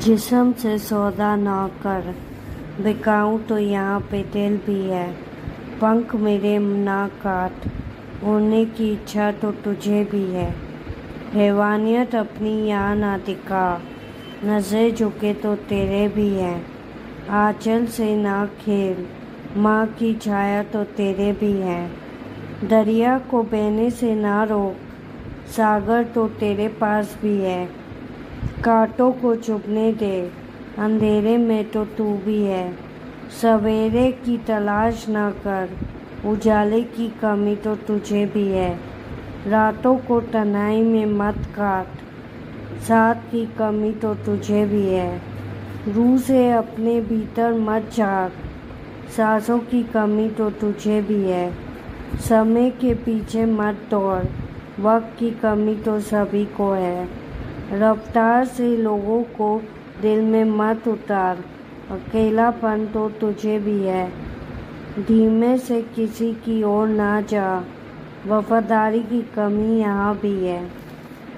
जिस्म से सौदा ना कर। बिकाऊं तो यहाँ पे दिल भी है। पंख मेरे ना काट। उड़ने की इच्छा तो तुझे भी है। हैवानियत अपनी यहाँ ना दिखा। नज़र झुके तो तेरे भी है। आंचल से ना खेल। माँ की छाया तो तेरे भी है। दरिया को बहने से ना रोक। सागर तो तेरे पास भी है। कांटों को चुभने दे। अंधेरे में तो तू भी है। सवेरे की तलाश ना कर। उजाले की कमी तो तुझे भी है। रातों को तनाई में मत काट। साथ की कमी तो तुझे भी है। रूह से अपने भीतर मत झाक। सांसों की कमी तो तुझे भी है। समय के पीछे मत दौड़। वक्त की कमी तो सभी को है। रफ्तार से लोगों को दिल में मत उतार। अकेलापन तो तुझे भी है। धीमे से किसी की ओर ना जा। वफादारी की कमी यहाँ भी है।